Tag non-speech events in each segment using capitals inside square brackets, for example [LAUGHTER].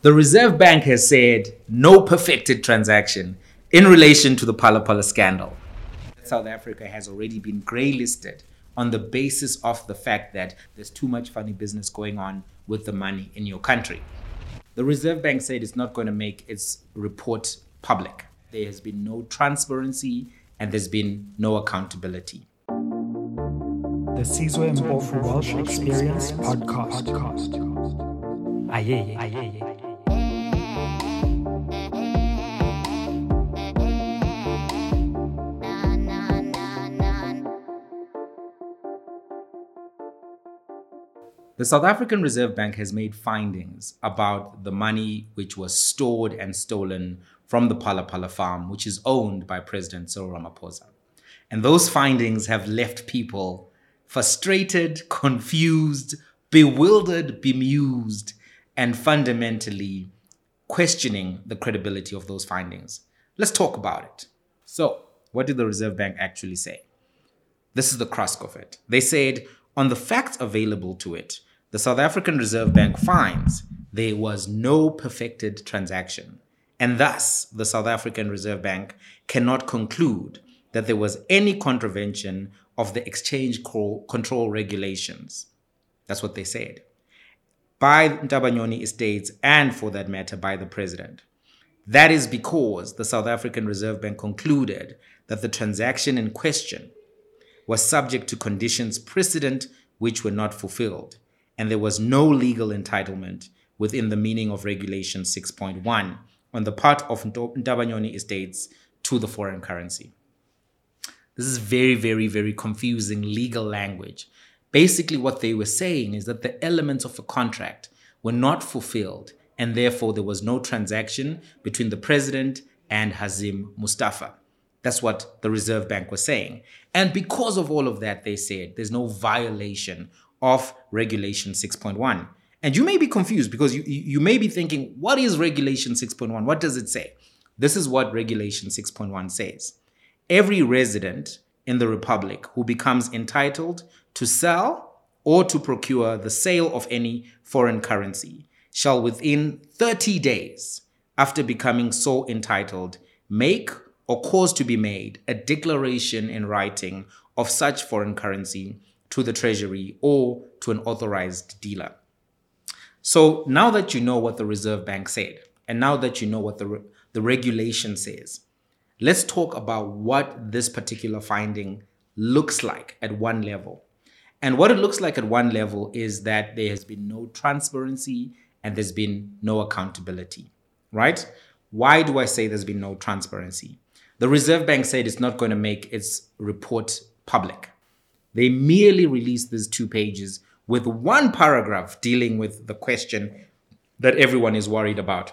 The Reserve Bank has said no perfected transaction in relation to the Phala Phala scandal. South Africa has already been grey listed on the basis of the fact that there's too much funny business going on with the money in your country. The Reserve Bank said it's not going to make its report public. There has been no transparency and there's been no accountability. The Sizwe Mpofu Walsh Experience Podcast. Aye, aye, aye, aye. The South African Reserve Bank has made findings about the money which was stored and stolen from the Phala farm, which is owned by President Cyril Ramaphosa. And those findings have left people frustrated, confused, bewildered, bemused, and fundamentally questioning the credibility of those findings. Let's talk about it. So, what did the Reserve Bank actually say? This is the crux of it. They said, on the facts available to it, the South African Reserve Bank finds there was no perfected transaction, and thus the South African Reserve Bank cannot conclude that there was any contravention of the exchange control regulations. That's what they said. By Ntabanyoni Estates, and for that matter, by the president. That is because the South African Reserve Bank concluded that the transaction in question was subject to conditions precedent which were not fulfilled and there was no legal entitlement within the meaning of Regulation 6.1 on the part of Ntabanyoni estates to the foreign currency. This is very, very, very confusing legal language. Basically, what they were saying is that the elements of a contract were not fulfilled, and therefore there was no transaction between the president and Hazim Mustafa. That's what the Reserve Bank was saying. And because of all of that, they said there's no violation of Regulation 6.1. And you may be confused because you, you may be thinking, what is Regulation 6.1? What does it say? This is what Regulation 6.1 says. Every resident in the Republic who becomes entitled to sell or to procure the sale of any foreign currency shall within 30 days after becoming so entitled make or cause to be made a declaration in writing of such foreign currency to the treasury or to an authorized dealer. So now that you know what the Reserve Bank said, and now that you know what the, re- the regulation says, let's talk about what this particular finding looks like at one level. And what it looks like at one level is that there has been no transparency and there's been no accountability, right? Why do I say there's been no transparency? The Reserve Bank said it's not going to make its report public. They merely released these two pages with one paragraph dealing with the question that everyone is worried about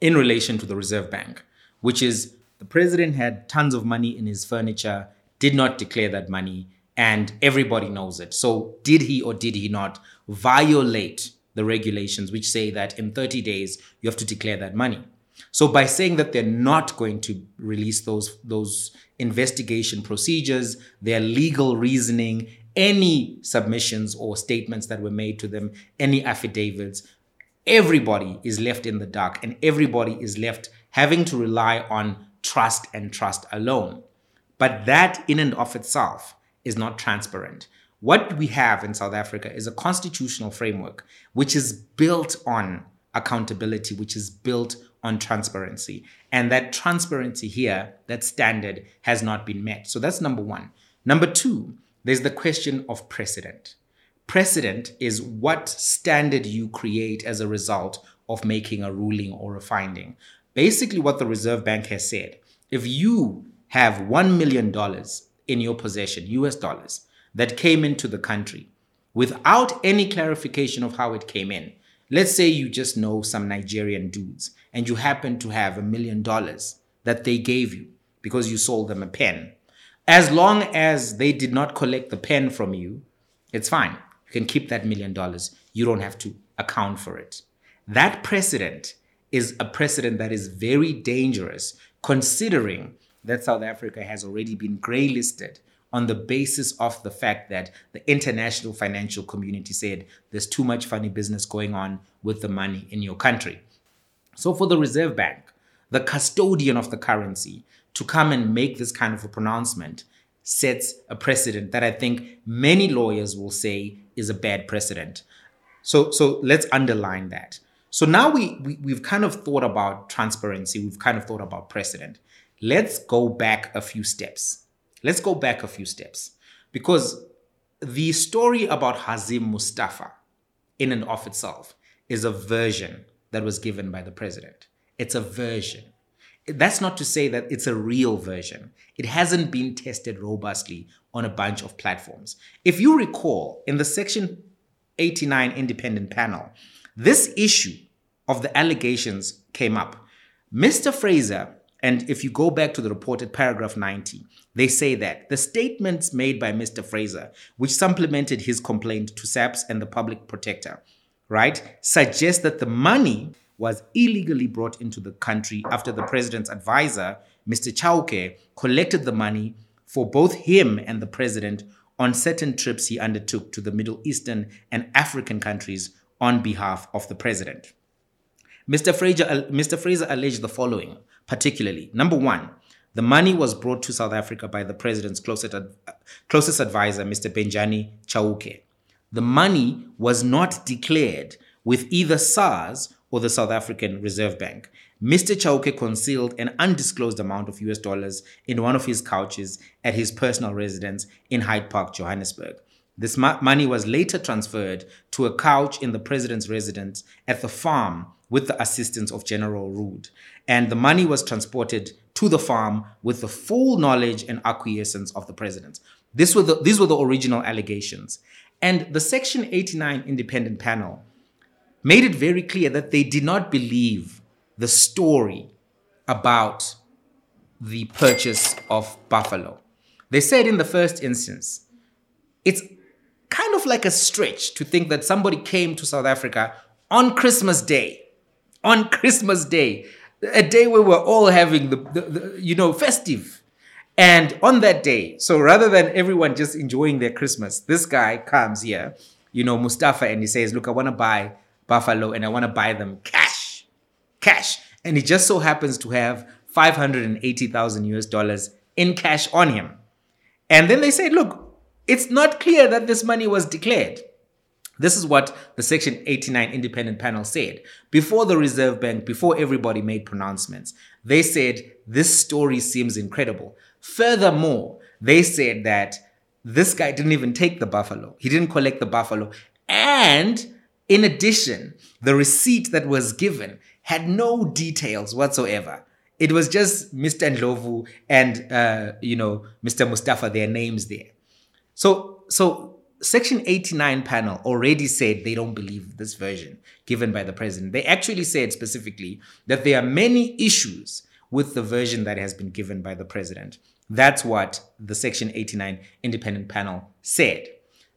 in relation to the Reserve Bank, which is the president had tons of money in his furniture, did not declare that money, and everybody knows it. So, did he or did he not violate the regulations which say that in 30 days you have to declare that money? So by saying that they're not going to release those those investigation procedures, their legal reasoning, any submissions or statements that were made to them, any affidavits, everybody is left in the dark and everybody is left having to rely on trust and trust alone. But that in and of itself is not transparent. What we have in South Africa is a constitutional framework which is built on accountability, which is built on transparency. And that transparency here, that standard, has not been met. So that's number one. Number two, there's the question of precedent. Precedent is what standard you create as a result of making a ruling or a finding. Basically, what the Reserve Bank has said if you have $1 million in your possession, US dollars, that came into the country without any clarification of how it came in, Let's say you just know some Nigerian dudes and you happen to have a million dollars that they gave you because you sold them a pen. As long as they did not collect the pen from you, it's fine. You can keep that million dollars. You don't have to account for it. That precedent is a precedent that is very dangerous considering that South Africa has already been grey listed on the basis of the fact that the international financial community said there's too much funny business going on with the money in your country. So, for the Reserve Bank, the custodian of the currency, to come and make this kind of a pronouncement sets a precedent that I think many lawyers will say is a bad precedent. So, so let's underline that. So now we, we we've kind of thought about transparency, we've kind of thought about precedent. Let's go back a few steps. Let's go back a few steps because the story about Hazim Mustafa, in and of itself, is a version that was given by the president. It's a version. That's not to say that it's a real version. It hasn't been tested robustly on a bunch of platforms. If you recall, in the Section 89 independent panel, this issue of the allegations came up. Mr. Fraser, and if you go back to the reported paragraph 90, they say that the statements made by Mr. Fraser, which supplemented his complaint to SAPS and the public protector, right, suggest that the money was illegally brought into the country after the president's advisor, Mr. Chauke, collected the money for both him and the president on certain trips he undertook to the Middle Eastern and African countries on behalf of the president. Mr. Fraser, uh, Mr. Fraser alleged the following, particularly number one, the money was brought to South Africa by the president's closest, uh, closest advisor, Mr. Bejani Chauke. The money was not declared with either SARS or the South African Reserve Bank. Mr. Chauke concealed an undisclosed amount of US dollars in one of his couches at his personal residence in Hyde Park, Johannesburg. This money was later transferred to a couch in the president's residence at the farm with the assistance of General Rhoode. And the money was transported to the farm with the full knowledge and acquiescence of the president. This were the, these were the original allegations. And the Section 89 independent panel made it very clear that they did not believe the story about the purchase of Buffalo. They said in the first instance, it's kind of like a stretch to think that somebody came to South Africa on Christmas Day, on Christmas Day, a day where we're all having the, the, the, you know, festive. And on that day, so rather than everyone just enjoying their Christmas, this guy comes here, you know, Mustafa, and he says, Look, I want to buy Buffalo and I want to buy them cash. Cash. And he just so happens to have 580,000 US dollars in cash on him. And then they say, Look, it's not clear that this money was declared. This is what the Section 89 independent panel said. Before the Reserve Bank, before everybody made pronouncements, they said this story seems incredible. Furthermore, they said that this guy didn't even take the buffalo. He didn't collect the buffalo. And in addition, the receipt that was given had no details whatsoever. It was just Mr. Ndlovu and, uh, you know, Mr. Mustafa, their names there. So, so Section 89 panel already said they don't believe this version given by the president. They actually said specifically that there are many issues with the version that has been given by the president. That's what the Section 89 independent panel said.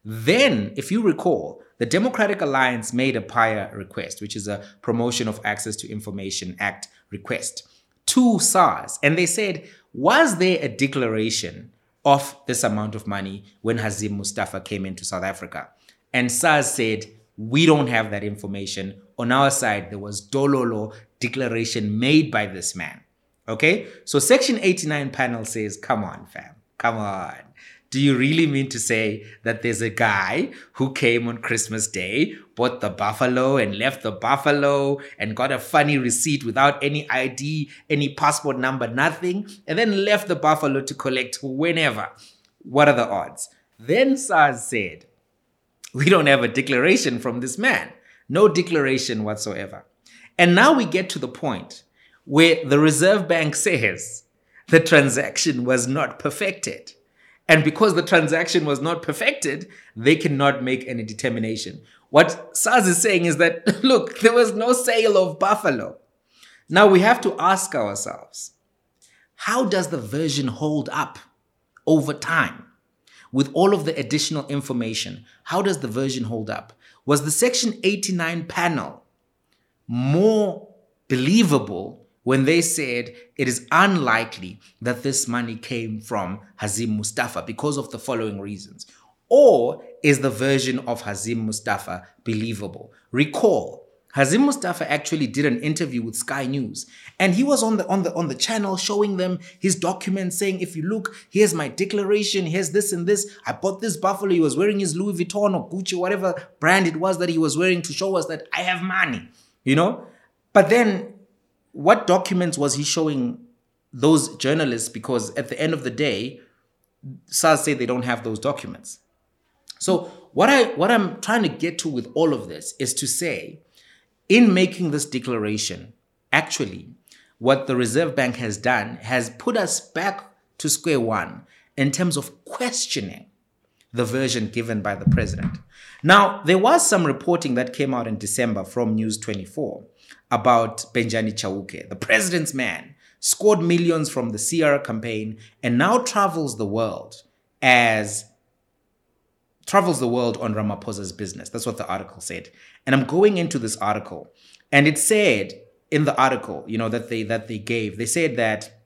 Then, if you recall, the Democratic Alliance made a PAIA request, which is a Promotion of Access to Information Act request, to SARS. And they said, was there a declaration of this amount of money when Hazim Mustafa came into South Africa. And SARS said, we don't have that information. On our side, there was Dololo declaration made by this man. Okay? So Section 89 panel says, come on, fam. Come on. Do you really mean to say that there's a guy who came on Christmas Day, bought the buffalo and left the buffalo and got a funny receipt without any ID, any passport number, nothing, and then left the buffalo to collect whenever? What are the odds? Then SARS said, We don't have a declaration from this man. No declaration whatsoever. And now we get to the point where the Reserve Bank says the transaction was not perfected. And because the transaction was not perfected, they cannot make any determination. What SARS is saying is that, [LAUGHS] look, there was no sale of buffalo. Now we have to ask ourselves, how does the version hold up over time? With all of the additional information, how does the version hold up? Was the Section 89 panel more believable when they said it is unlikely that this money came from Hazim Mustafa because of the following reasons. Or is the version of Hazim Mustafa believable? Recall, Hazim Mustafa actually did an interview with Sky News and he was on the on the on the channel showing them his documents saying if you look here's my declaration here's this and this I bought this buffalo he was wearing his Louis Vuitton or Gucci whatever brand it was that he was wearing to show us that I have money you know but then what documents was he showing those journalists? Because at the end of the day SARS say they don't have those documents. So what I what I'm trying to get to with all of this is to say in making this declaration, actually, what the Reserve Bank has done has put us back to square one in terms of questioning the version given by the president. Now, there was some reporting that came out in December from News 24 about Bejani Chauke, the president's man, scored millions from the CR campaign and now travels the world as travels the world on Ramaphosa's business. That's what the article said. And I'm going into this article, and it said in the article, you know, that they that they gave, they said that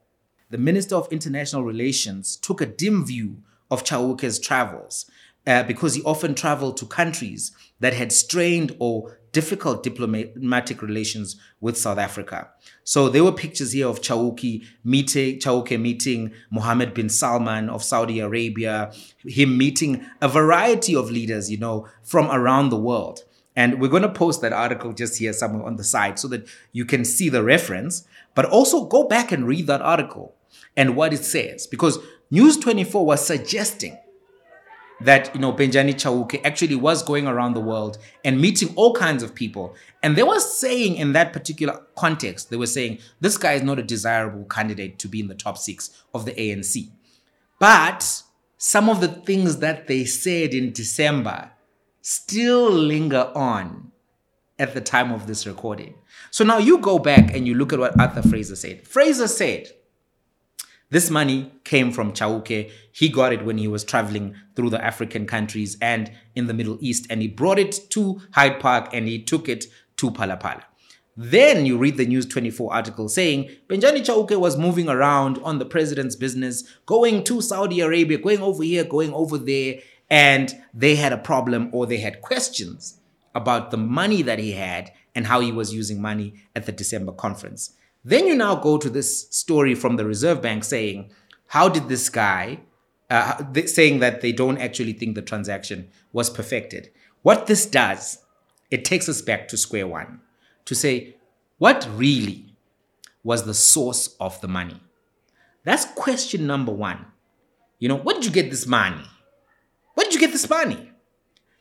the Minister of International Relations took a dim view of Chauke's travels uh, because he often traveled to countries that had strained or difficult diplomatic relations with South Africa. So there were pictures here of Chauke meeting meeting Mohammed bin Salman of Saudi Arabia, him meeting a variety of leaders, you know, from around the world. And we're going to post that article just here somewhere on the side so that you can see the reference, but also go back and read that article and what it says because News 24 was suggesting that you know Bejani Chauke actually was going around the world and meeting all kinds of people. And they were saying in that particular context, they were saying this guy is not a desirable candidate to be in the top six of the ANC. But some of the things that they said in December still linger on at the time of this recording. So now you go back and you look at what Arthur Fraser said. Fraser said this money came from Chauke. He got it when he was traveling through the African countries and in the Middle East, and he brought it to Hyde Park and he took it to Phala Phala. Then you read the News 24 article saying Bejani Chauke was moving around on the president's business, going to Saudi Arabia, going over here, going over there, and they had a problem or they had questions about the money that he had and how he was using money at the December conference. Then you now go to this story from the Reserve Bank saying, how did this guy, uh, saying that they don't actually think the transaction was perfected. What this does, it takes us back to square one to say, what really was the source of the money? That's question number one. You know, where did you get this money? Where did you get this money?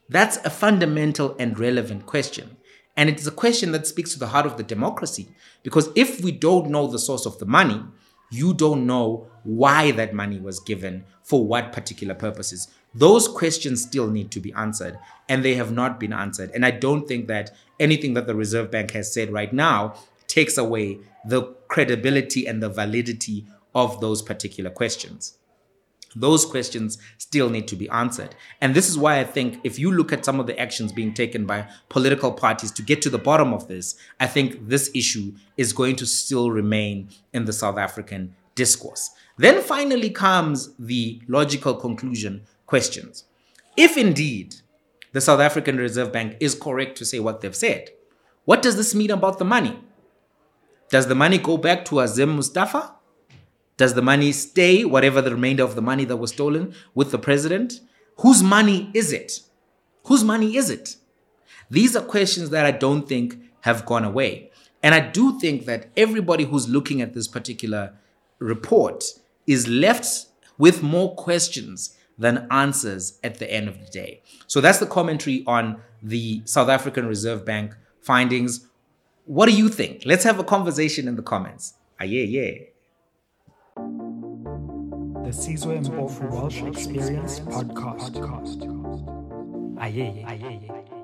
That's a fundamental and relevant question. And it is a question that speaks to the heart of the democracy. Because if we don't know the source of the money, you don't know why that money was given for what particular purposes. Those questions still need to be answered, and they have not been answered. And I don't think that anything that the Reserve Bank has said right now takes away the credibility and the validity of those particular questions. Those questions still need to be answered. And this is why I think if you look at some of the actions being taken by political parties to get to the bottom of this, I think this issue is going to still remain in the South African discourse. Then finally comes the logical conclusion questions. If indeed the South African Reserve Bank is correct to say what they've said, what does this mean about the money? Does the money go back to Hazim Mustafa? Does the money stay, whatever the remainder of the money that was stolen, with the president? Whose money is it? Whose money is it? These are questions that I don't think have gone away. And I do think that everybody who's looking at this particular report is left with more questions than answers at the end of the day. So that's the commentary on the South African Reserve Bank findings. What do you think? Let's have a conversation in the comments. Ah, yeah, yeah the Sizwe Mpofu Walsh Experience podcast. Aye, aye, aye.